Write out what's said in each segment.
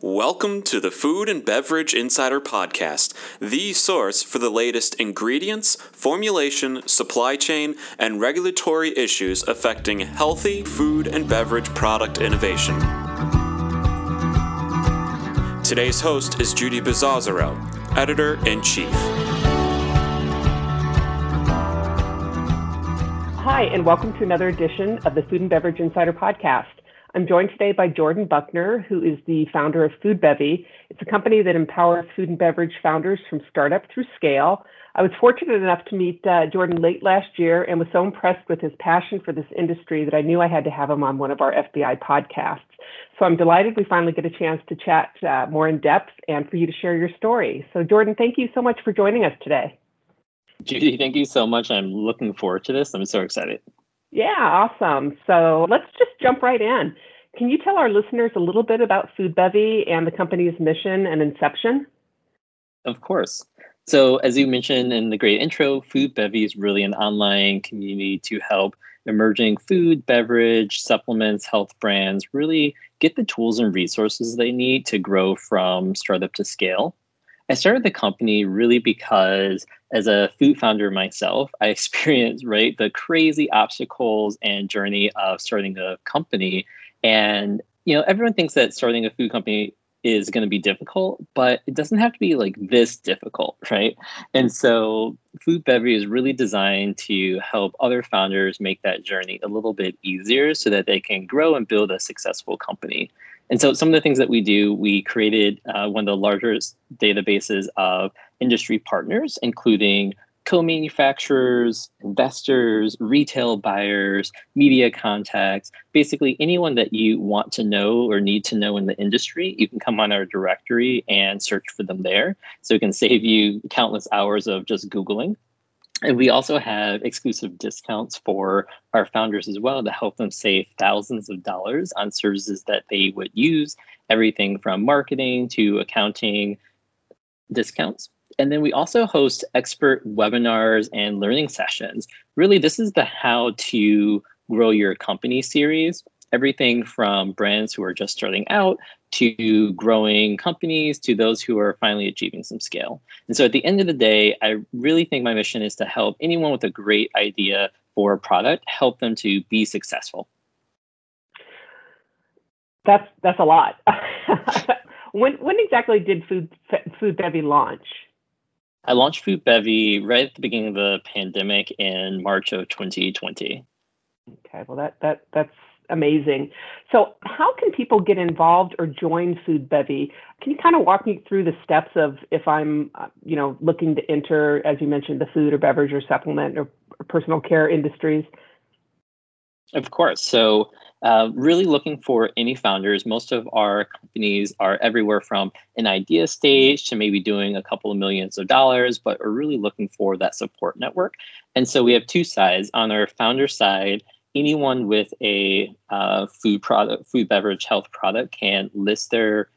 Welcome to the Food and Beverage Insider Podcast, the source for the latest ingredients, formulation, supply chain, and regulatory issues affecting healthy food and beverage product innovation. Today's host is Judy Bizzozero, Editor in Chief. Hi, and welcome to another edition of the Food and Beverage Insider Podcast. I'm joined today by Jordan Buckner, who is the founder of FoodBevy. It's a company that empowers food and beverage founders from startup through scale. I was fortunate enough to meet uh, Jordan late last year and was so impressed with his passion for this industry that I knew I had to have him on one of our FBI podcasts. So I'm delighted we finally get a chance to chat uh, more in depth and for you to share your story. So, Jordan, thank you so much for joining us today. Judy, thank you so much. I'm looking forward to this. I'm so excited. Yeah, awesome. So let's just jump right in. Can you tell our listeners a little bit about FoodBevy and the company's mission and inception? Of course. So, as you mentioned in the great intro, FoodBevy is really an online community to help emerging food, beverage, supplements, health brands really get the tools and resources they need to grow from startup to scale. I started the company really because as a food founder myself, I experienced right the crazy obstacles and journey of starting a company. And you know, everyone thinks that starting a food company is going to be difficult, but it doesn't have to be like this difficult, right? And so FoodBevy is really designed to help other founders make that journey a little bit easier so that they can grow and build a successful company. And so some of the things that we do, we created uh, one of the largest databases of industry partners, including co-manufacturers, investors, retail buyers, media contacts, basically anyone that you want to know or need to know in the industry, you can come on our directory and search for them there. So it can save you countless hours of just Googling. And we also have exclusive discounts for our founders as well to help them save thousands of dollars on services that they would use, everything from marketing to accounting discounts. And then we also host expert webinars and learning sessions. Really, this is the how to grow your company series everything from brands who are just starting out to growing companies to those who are finally achieving some scale. And so at the end of the day, I really think my mission is to help anyone with a great idea for a product, help them to be successful. That's that's a lot. when when exactly did Food Food Bevy launch? I launched Food Bevy right at the beginning of the pandemic in March of 2020. Okay, well that that that's amazing. So, how can people get involved or join FoodBevy? Can you kind of walk me through the steps of if I'm, uh, you know, looking to enter, as you mentioned, the food or beverage or supplement or, or personal care industries? Of course. So, uh, really looking for any founders. Most of our companies are everywhere from an idea stage to maybe doing a couple of millions of dollars, but are really looking for that support network. And so we have two sides. On our founder side, anyone with a uh, food product, food beverage health product can list their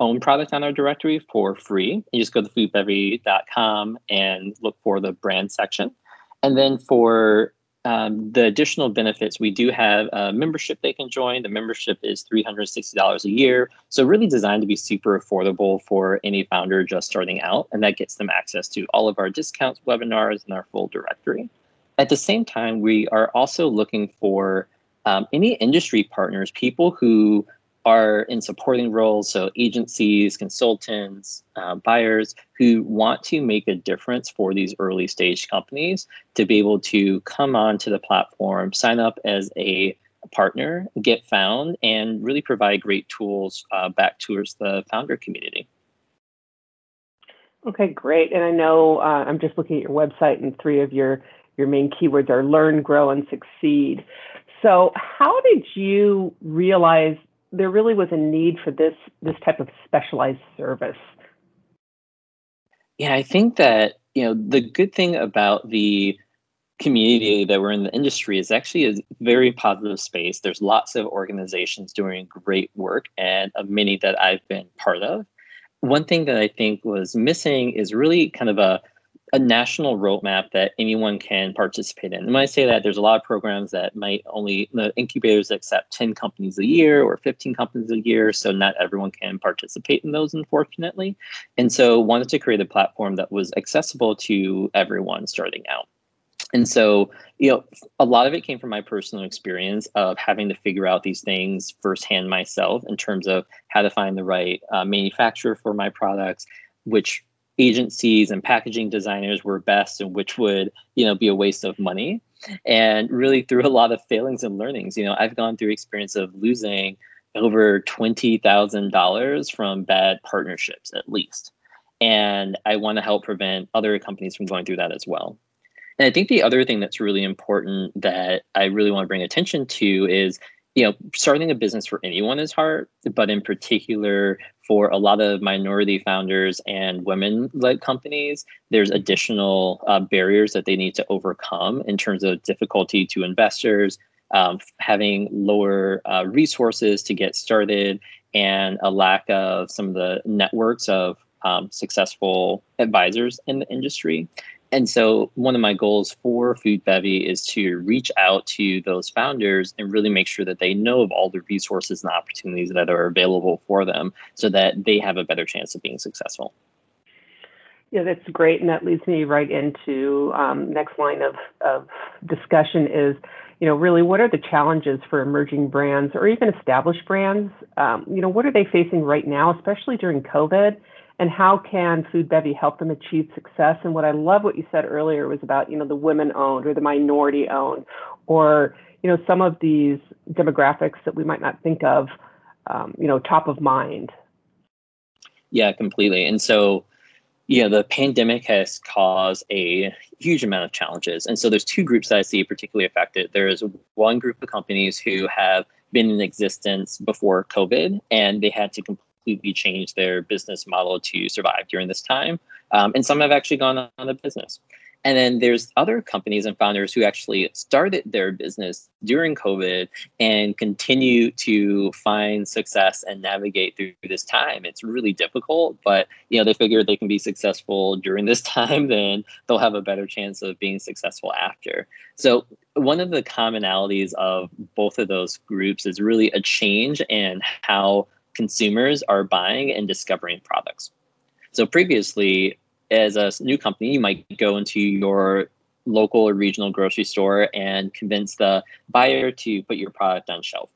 own product on our directory for free. You just go to foodbevy.com and look for the brand section. And then for um, the additional benefits, we do have a membership they can join. The membership is $360 a year. So, really designed to be super affordable for any founder just starting out. And that gets them access to all of our discounts, webinars, and our full directory. At the same time, we are also looking for um, any industry partners, people who are in supporting roles, so agencies, consultants, uh, buyers who want to make a difference for these early stage companies to be able to come onto the platform, sign up as a partner, get found, and really provide great tools uh, back towards the founder community. Okay, great. And I know uh, I'm just looking at your website, and three of your your main keywords are learn, grow, and succeed. So, how did you realize there really was a need for this this type of specialized service? Yeah, I think that you know the good thing about the community that we're in the industry is actually a very positive space. There's lots of organizations doing great work, and many that I've been part of. One thing that I think was missing is really kind of a a national roadmap that anyone can participate in. And when I say that, there's a lot of programs that might only, the incubators accept 10 companies a year or 15 companies a year. So not everyone can participate in those, unfortunately. And so wanted to create a platform that was accessible to everyone starting out. And so, you know, a lot of it came from my personal experience of having to figure out these things firsthand myself in terms of how to find the right uh, manufacturer for my products, which agencies and packaging designers were best and which would you know be a waste of money. And really through a lot of failings and learnings you know i've gone through experience of losing over $20000 from bad partnerships at least. And i want to help prevent other companies from going through that as well. And i think the other thing that's really important that i really want to bring attention to is you know, starting a business for anyone is hard, but in particular for a lot of minority founders and women-led companies, there's additional uh, barriers that they need to overcome in terms of difficulty to investors, um, having lower uh, resources to get started, and a lack of some of the networks of um, successful advisors in the industry. And so, one of my goals for Food Bevy is to reach out to those founders and really make sure that they know of all the resources and opportunities that are available for them so that they have a better chance of being successful. Yeah, that's great. And that leads me right into um, next line of, of discussion is, you know, really what are the challenges for emerging brands or even established brands? Um, you know, what are they facing right now, especially during COVID? And how can food bevy help them achieve success? And what i love what you said earlier was about you know the women owned or the minority owned or you know some of these demographics that we might not think of um, you know top of mind. Yeah completely. And so you know the pandemic has caused a huge amount of challenges. And so there's two groups that i see particularly affected. There's one group of companies who have been in existence before covid and they had to completely changed their business model to survive during this time. Um, and some have actually gone on a business. And then there's other companies and founders who actually started their business during COVID and continue to find success and navigate through this time. It's really difficult, but you know they figure they can be successful during this time, then they'll have a better chance of being successful after. So one of the commonalities of both of those groups is really a change in how consumers are buying and discovering products. So previously, as a new company, you might go into your local or regional grocery store and convince the buyer to put your product on shelf.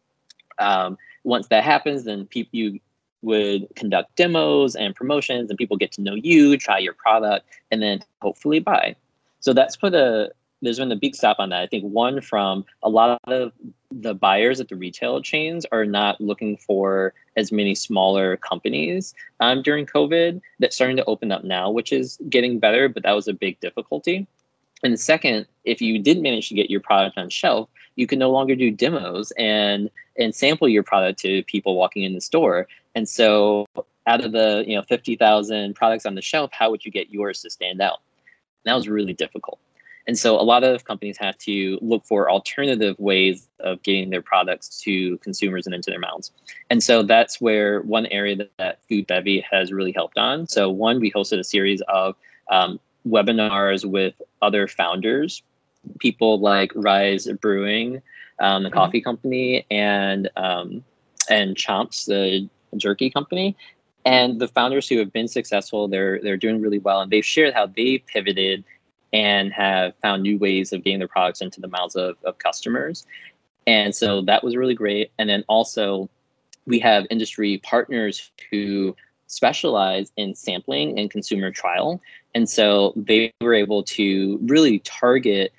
Um, once that happens, then people you would conduct demos and promotions, and people get to know you, try your product, and then hopefully buy. So that's put a there's been a big stop on that. I think one from a lot of the buyers at the retail chains are not looking for as many smaller companies um, during COVID. That's starting to open up now, which is getting better, but that was a big difficulty. And second, if you did manage to get your product on shelf, you can no longer do demos and and sample your product to people walking in the store. And so, out of the you know fifty thousand products on the shelf, how would you get yours to stand out? And that was really difficult. And so a lot of companies have to look for alternative ways of getting their products to consumers and into their mouths. And so that's where one area that, that Food Bevy has really helped on. So one, we hosted a series of um, webinars with other founders, people like Rise Brewing, um, the mm-hmm. coffee company, and um, and Chomps, the jerky company. And the founders who have been successful, they're they're doing really well, and they've shared how they pivoted and have found new ways of getting their products into the mouths of, of customers. And so that was really great. And then also, we have industry partners who specialize in sampling and consumer trial. And so they were able to really target,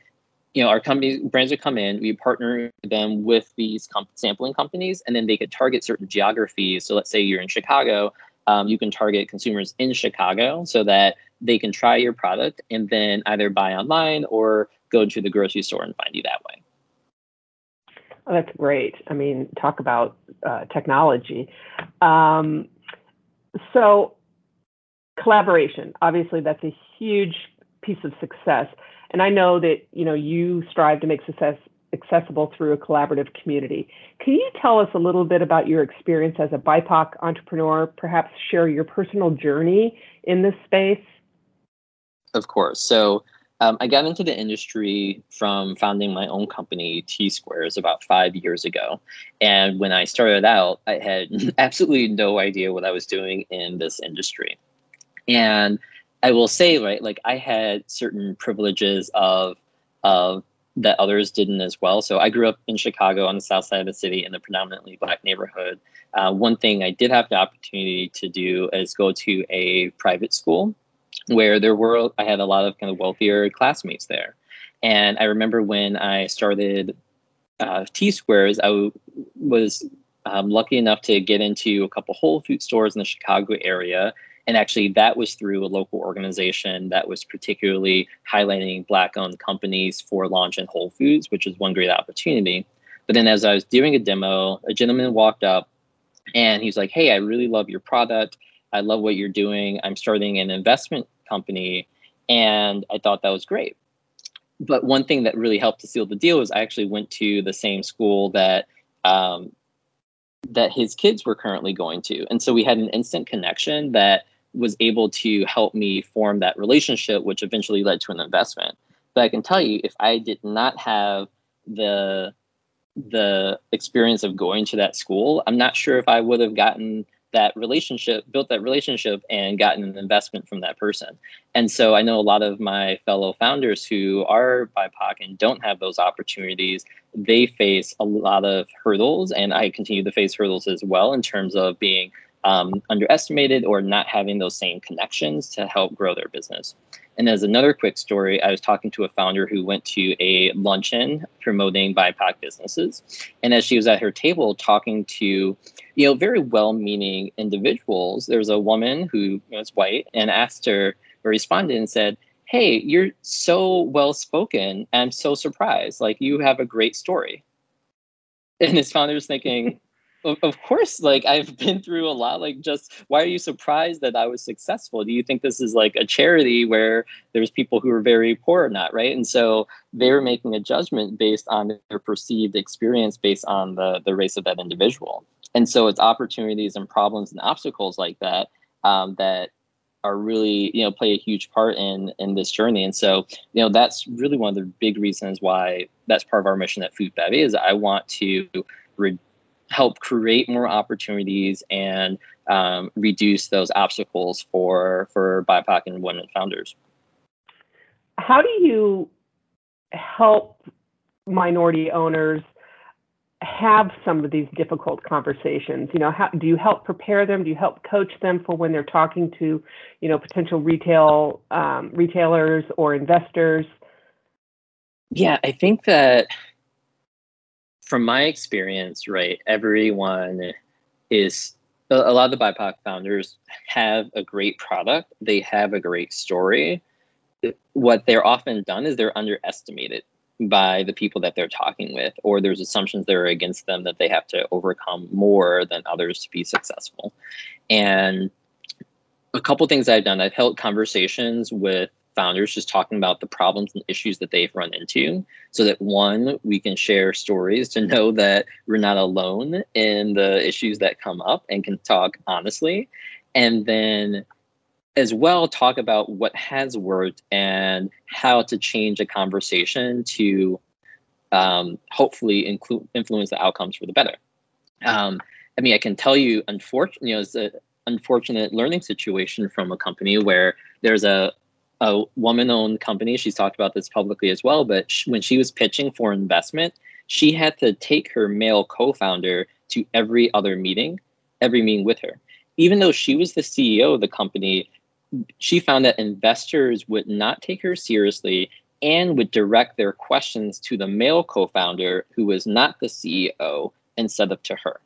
you know, our companies, brands would come in, we partner them with these comp- sampling companies, and then they could target certain geographies. So let's say you're in Chicago, um, you can target consumers in Chicago so that they can try your product and then either buy online or go to the grocery store and find you that way. Oh, that's great. I mean, talk about uh, technology. Um, so, collaboration. Obviously, that's a huge piece of success. And I know that you know you strive to make success accessible through a collaborative community. Can you tell us a little bit about your experience as a BIPOC entrepreneur? Perhaps share your personal journey in this space. Of course. So um, I got into the industry from founding my own company, TeaSquares, about five years ago. And when I started out, I had absolutely no idea what I was doing in this industry. And I will say, right, like I had certain privileges of of that others didn't as well. So I grew up in Chicago on the south side of the city in a predominantly black neighborhood. Uh, one thing I did have the opportunity to do is go to a private school where there were I had a lot of kind of wealthier classmates there. And I remember when I started uh, TeaSquares, I w- was um, lucky enough to get into a couple Whole Food stores in the Chicago area. And actually, that was through a local organization that was particularly highlighting Black owned companies for launch in Whole Foods, which is one great opportunity. But then, as I was doing a demo, a gentleman walked up and he's like, Hey, I really love your product. I love what you're doing. I'm starting an investment company. And I thought that was great. But one thing that really helped to seal the deal was I actually went to the same school that um, that his kids were currently going to. And so we had an instant connection that was able to help me form that relationship, which eventually led to an investment. But I can tell you, if I did not have the the experience of going to that school, I'm not sure if I would have gotten that relationship, built that relationship, and gotten an investment from that person. And so I know a lot of my fellow founders who are BIPOC and don't have those opportunities, they face a lot of hurdles, and I continue to face hurdles as well in terms of being um, underestimated or not having those same connections to help grow their business. And as another quick story, I was talking to a founder who went to a luncheon promoting BIPOC businesses. And as she was at her table talking to, you know, very well-meaning individuals, there was a woman who was white and asked her, or responded and said, Hey, you're so well spoken. I'm so surprised. Like you have a great story. And his founder was thinking, of, course like i've been through a lot like just why are you surprised that i was successful? Do you think this is like a charity where there's people who are very poor or not right? And so they were making a judgment based on their perceived experience based on the the race of that individual. And so it's opportunities and problems and obstacles like that um, that are really you know play a huge part in in this journey. And so you know that's really one of the big reasons why that's part of our mission at food bevy is i want to re- help create more opportunities and um, reduce those obstacles for for BIPOC and women founders. How do you help minority owners have some of these difficult conversations? You know, how, do you help prepare them? Do you help coach them for when they're talking to, you know, potential retail um, retailers or investors? Yeah, I think that from my experience, right, everyone is a lot of the BIPOC founders have a great product, they have a great story. What they're often done is they're underestimated by the people that they're talking with, or there's assumptions that are against them that they have to overcome more than others to be successful. And a couple things I've done, I've held conversations with founders just talking about the problems and issues that they've run into so that one we can share stories to know that we're not alone in the issues that come up and can talk honestly. And then as well talk about what has worked and how to change a conversation to um, hopefully include influence the outcomes for the better. Um, i mean i can tell you unfortunately you know it's an unfortunate learning situation from a company where there's a, a woman owned company. She's talked about this publicly as well. But sh- when she was pitching for investment, she had to take her male co founder to every other meeting, every meeting with her. Even though she was the CEO of the company, she found that investors would not take her seriously and would direct their questions to the male co founder who was not the CEO instead of to her.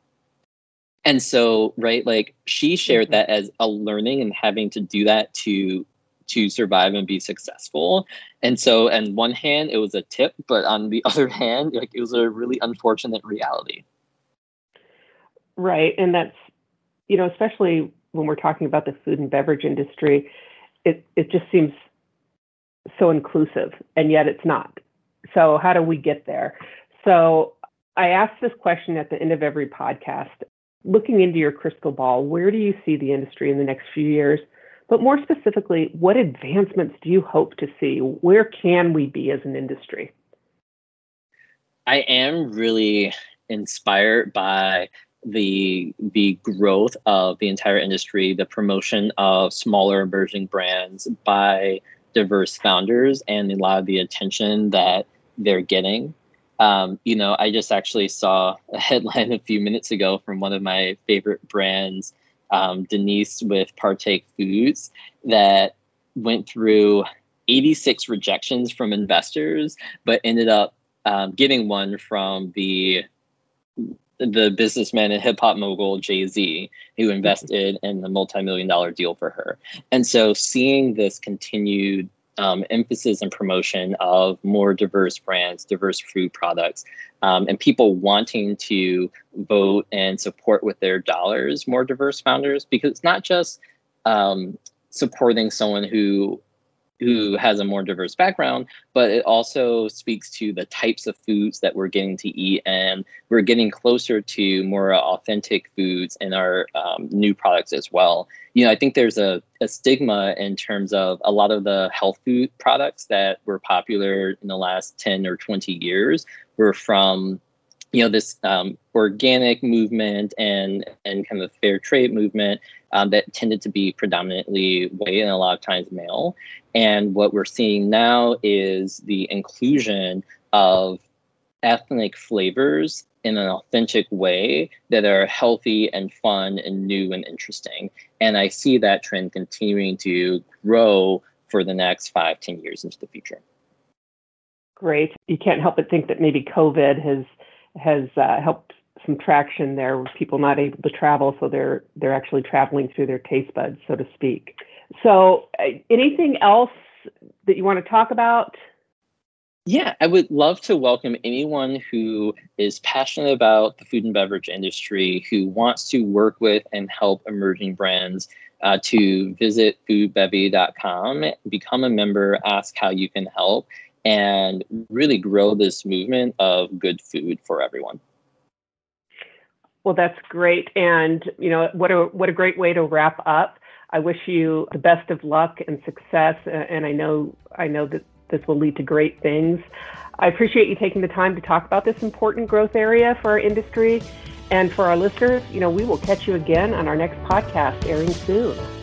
And so, right, like she shared mm-hmm. that as a learning and having to do that to to survive and be successful. And so, on one hand, it was a tip, but on the other hand, like it was a really unfortunate reality. Right, and that's you know, especially when we're talking about the food and beverage industry, it it just seems so inclusive, and yet it's not. So, how do we get there? So, I ask this question at the end of every podcast. Looking into your crystal ball, where do you see the industry in the next few years? But more specifically, what advancements do you hope to see? Where can we be as an industry? I am really inspired by the the growth of the entire industry, the promotion of smaller emerging brands by diverse founders, and a lot of the attention that they're getting. Um, you know, I just actually saw a headline a few minutes ago from one of my favorite brands, um, Denise with Partake Foods, that went through 86 rejections from investors, but ended up um, getting one from the the businessman and hip hop mogul Jay Z, who mm-hmm. invested in the multi million dollar deal for her. And so seeing this continued um, emphasis and promotion of more diverse brands, diverse food products, um, and people wanting to vote and support with their dollars more diverse founders, because it's not just um, supporting someone who who has a more diverse background, but it also speaks to the types of foods that we're getting to eat, and we're getting closer to more authentic foods in our um, new products as well. You know, I think there's a, a stigma in terms of a lot of the health food products that were popular in the last 10 or 20 years were from you know this um, organic movement and and kind of fair trade movement um, that tended to be predominantly white and a lot of times male. And what we're seeing now is the inclusion of ethnic flavors in an authentic way that are healthy and fun and new and interesting. And i see that trend continuing to grow for the next five ten years into the future. Great. You can't help but think that maybe covid has has uh, helped some traction there with people not able to travel, so they're they're actually traveling through their taste buds, so to speak. So, uh, anything else that you want to talk about? Yeah, I would love to welcome anyone who is passionate about the food and beverage industry, who wants to work with and help emerging brands uh, to visit foodbevy.com, become a member, ask how you can help, and really grow this movement of good food for everyone. Well, that's great, and you know what a what a great way to wrap up. I wish you the best of luck and success, and I know I know that this will lead to great things. I appreciate you taking the time to talk about this important growth area for our industry. And for our listeners, you know, we will catch you again on our next podcast airing soon.